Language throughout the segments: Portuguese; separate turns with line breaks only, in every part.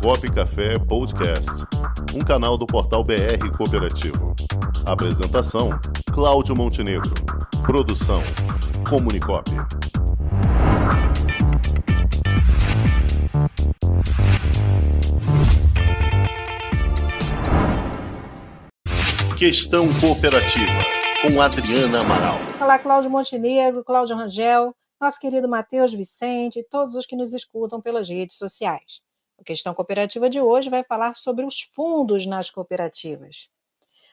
Comunicop Café Podcast, um canal do portal BR Cooperativo. Apresentação: Cláudio Montenegro. Produção: Comunicop. Questão Cooperativa, com Adriana Amaral.
Olá, Cláudio Montenegro, Cláudio Rangel, nosso querido Matheus Vicente e todos os que nos escutam pelas redes sociais. A questão cooperativa de hoje vai falar sobre os fundos nas cooperativas.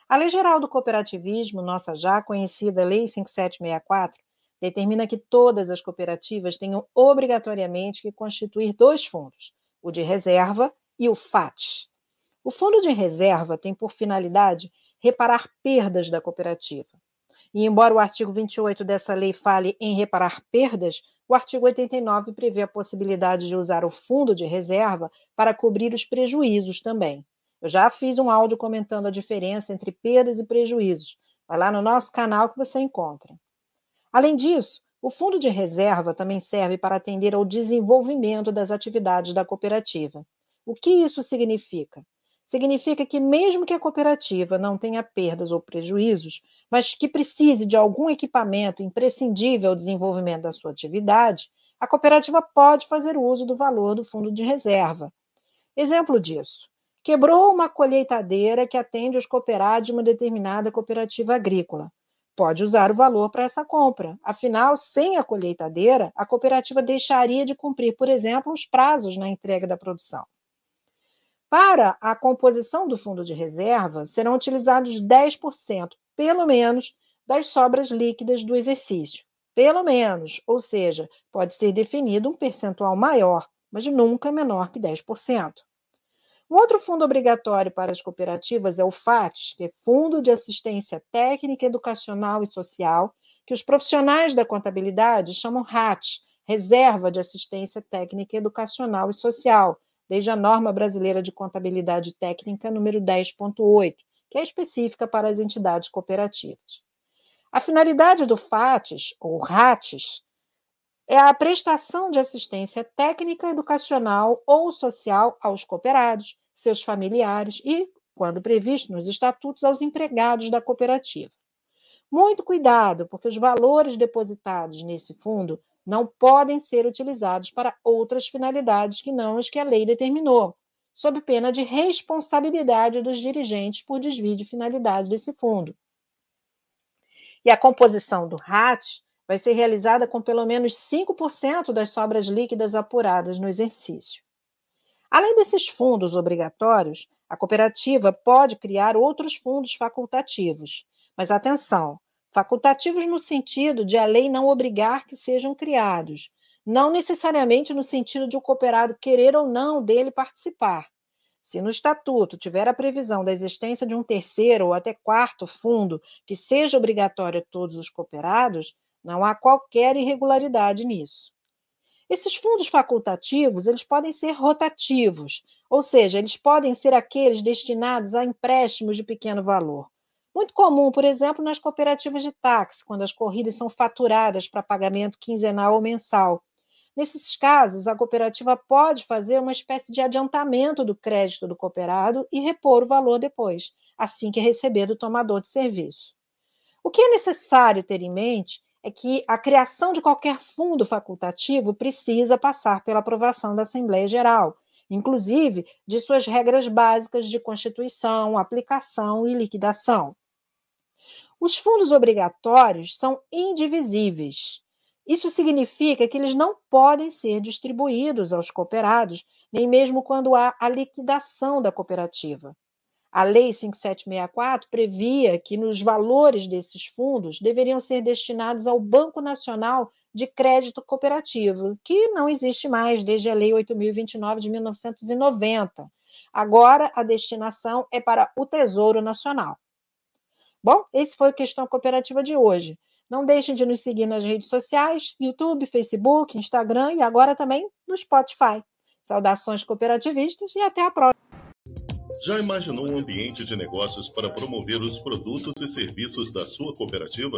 A Lei Geral do Cooperativismo, nossa já conhecida Lei 5764, determina que todas as cooperativas tenham obrigatoriamente que constituir dois fundos, o de reserva e o FAT. O fundo de reserva tem por finalidade reparar perdas da cooperativa. E embora o artigo 28 dessa lei fale em reparar perdas, o artigo 89 prevê a possibilidade de usar o fundo de reserva para cobrir os prejuízos também. Eu já fiz um áudio comentando a diferença entre perdas e prejuízos. Vai lá no nosso canal que você encontra. Além disso, o fundo de reserva também serve para atender ao desenvolvimento das atividades da cooperativa. O que isso significa? Significa que, mesmo que a cooperativa não tenha perdas ou prejuízos, mas que precise de algum equipamento imprescindível ao desenvolvimento da sua atividade, a cooperativa pode fazer uso do valor do fundo de reserva. Exemplo disso: quebrou uma colheitadeira que atende os cooperados de uma determinada cooperativa agrícola. Pode usar o valor para essa compra. Afinal, sem a colheitadeira, a cooperativa deixaria de cumprir, por exemplo, os prazos na entrega da produção. Para a composição do fundo de reserva, serão utilizados 10%, pelo menos, das sobras líquidas do exercício. Pelo menos, ou seja, pode ser definido um percentual maior, mas nunca menor que 10%. Um outro fundo obrigatório para as cooperativas é o FAT, que é Fundo de Assistência Técnica, Educacional e Social, que os profissionais da contabilidade chamam RAT, Reserva de Assistência Técnica, Educacional e Social, desde a norma brasileira de contabilidade técnica número 10.8, que é específica para as entidades cooperativas. A finalidade do FATES, ou RATES, é a prestação de assistência técnica, educacional ou social aos cooperados, seus familiares e, quando previsto nos estatutos, aos empregados da cooperativa. Muito cuidado, porque os valores depositados nesse fundo não podem ser utilizados para outras finalidades que não as que a lei determinou, sob pena de responsabilidade dos dirigentes por desvio de finalidade desse fundo. E a composição do RAT vai ser realizada com pelo menos 5% das sobras líquidas apuradas no exercício. Além desses fundos obrigatórios, a cooperativa pode criar outros fundos facultativos. Mas atenção, facultativos no sentido de a lei não obrigar que sejam criados, não necessariamente no sentido de o cooperado querer ou não dele participar. Se no estatuto tiver a previsão da existência de um terceiro ou até quarto fundo que seja obrigatório a todos os cooperados, não há qualquer irregularidade nisso. Esses fundos facultativos, eles podem ser rotativos, ou seja, eles podem ser aqueles destinados a empréstimos de pequeno valor. Muito comum, por exemplo, nas cooperativas de táxi, quando as corridas são faturadas para pagamento quinzenal ou mensal. Nesses casos, a cooperativa pode fazer uma espécie de adiantamento do crédito do cooperado e repor o valor depois, assim que receber do tomador de serviço. O que é necessário ter em mente é que a criação de qualquer fundo facultativo precisa passar pela aprovação da Assembleia Geral, inclusive de suas regras básicas de constituição, aplicação e liquidação. Os fundos obrigatórios são indivisíveis. Isso significa que eles não podem ser distribuídos aos cooperados, nem mesmo quando há a liquidação da cooperativa. A Lei 5764 previa que nos valores desses fundos deveriam ser destinados ao Banco Nacional de Crédito Cooperativo, que não existe mais desde a Lei 8029 de 1990. Agora a destinação é para o Tesouro Nacional. Bom, esse foi o Questão Cooperativa de hoje. Não deixem de nos seguir nas redes sociais, YouTube, Facebook, Instagram e agora também no Spotify. Saudações cooperativistas e até a próxima.
Já imaginou um ambiente de negócios para promover os produtos e serviços da sua cooperativa?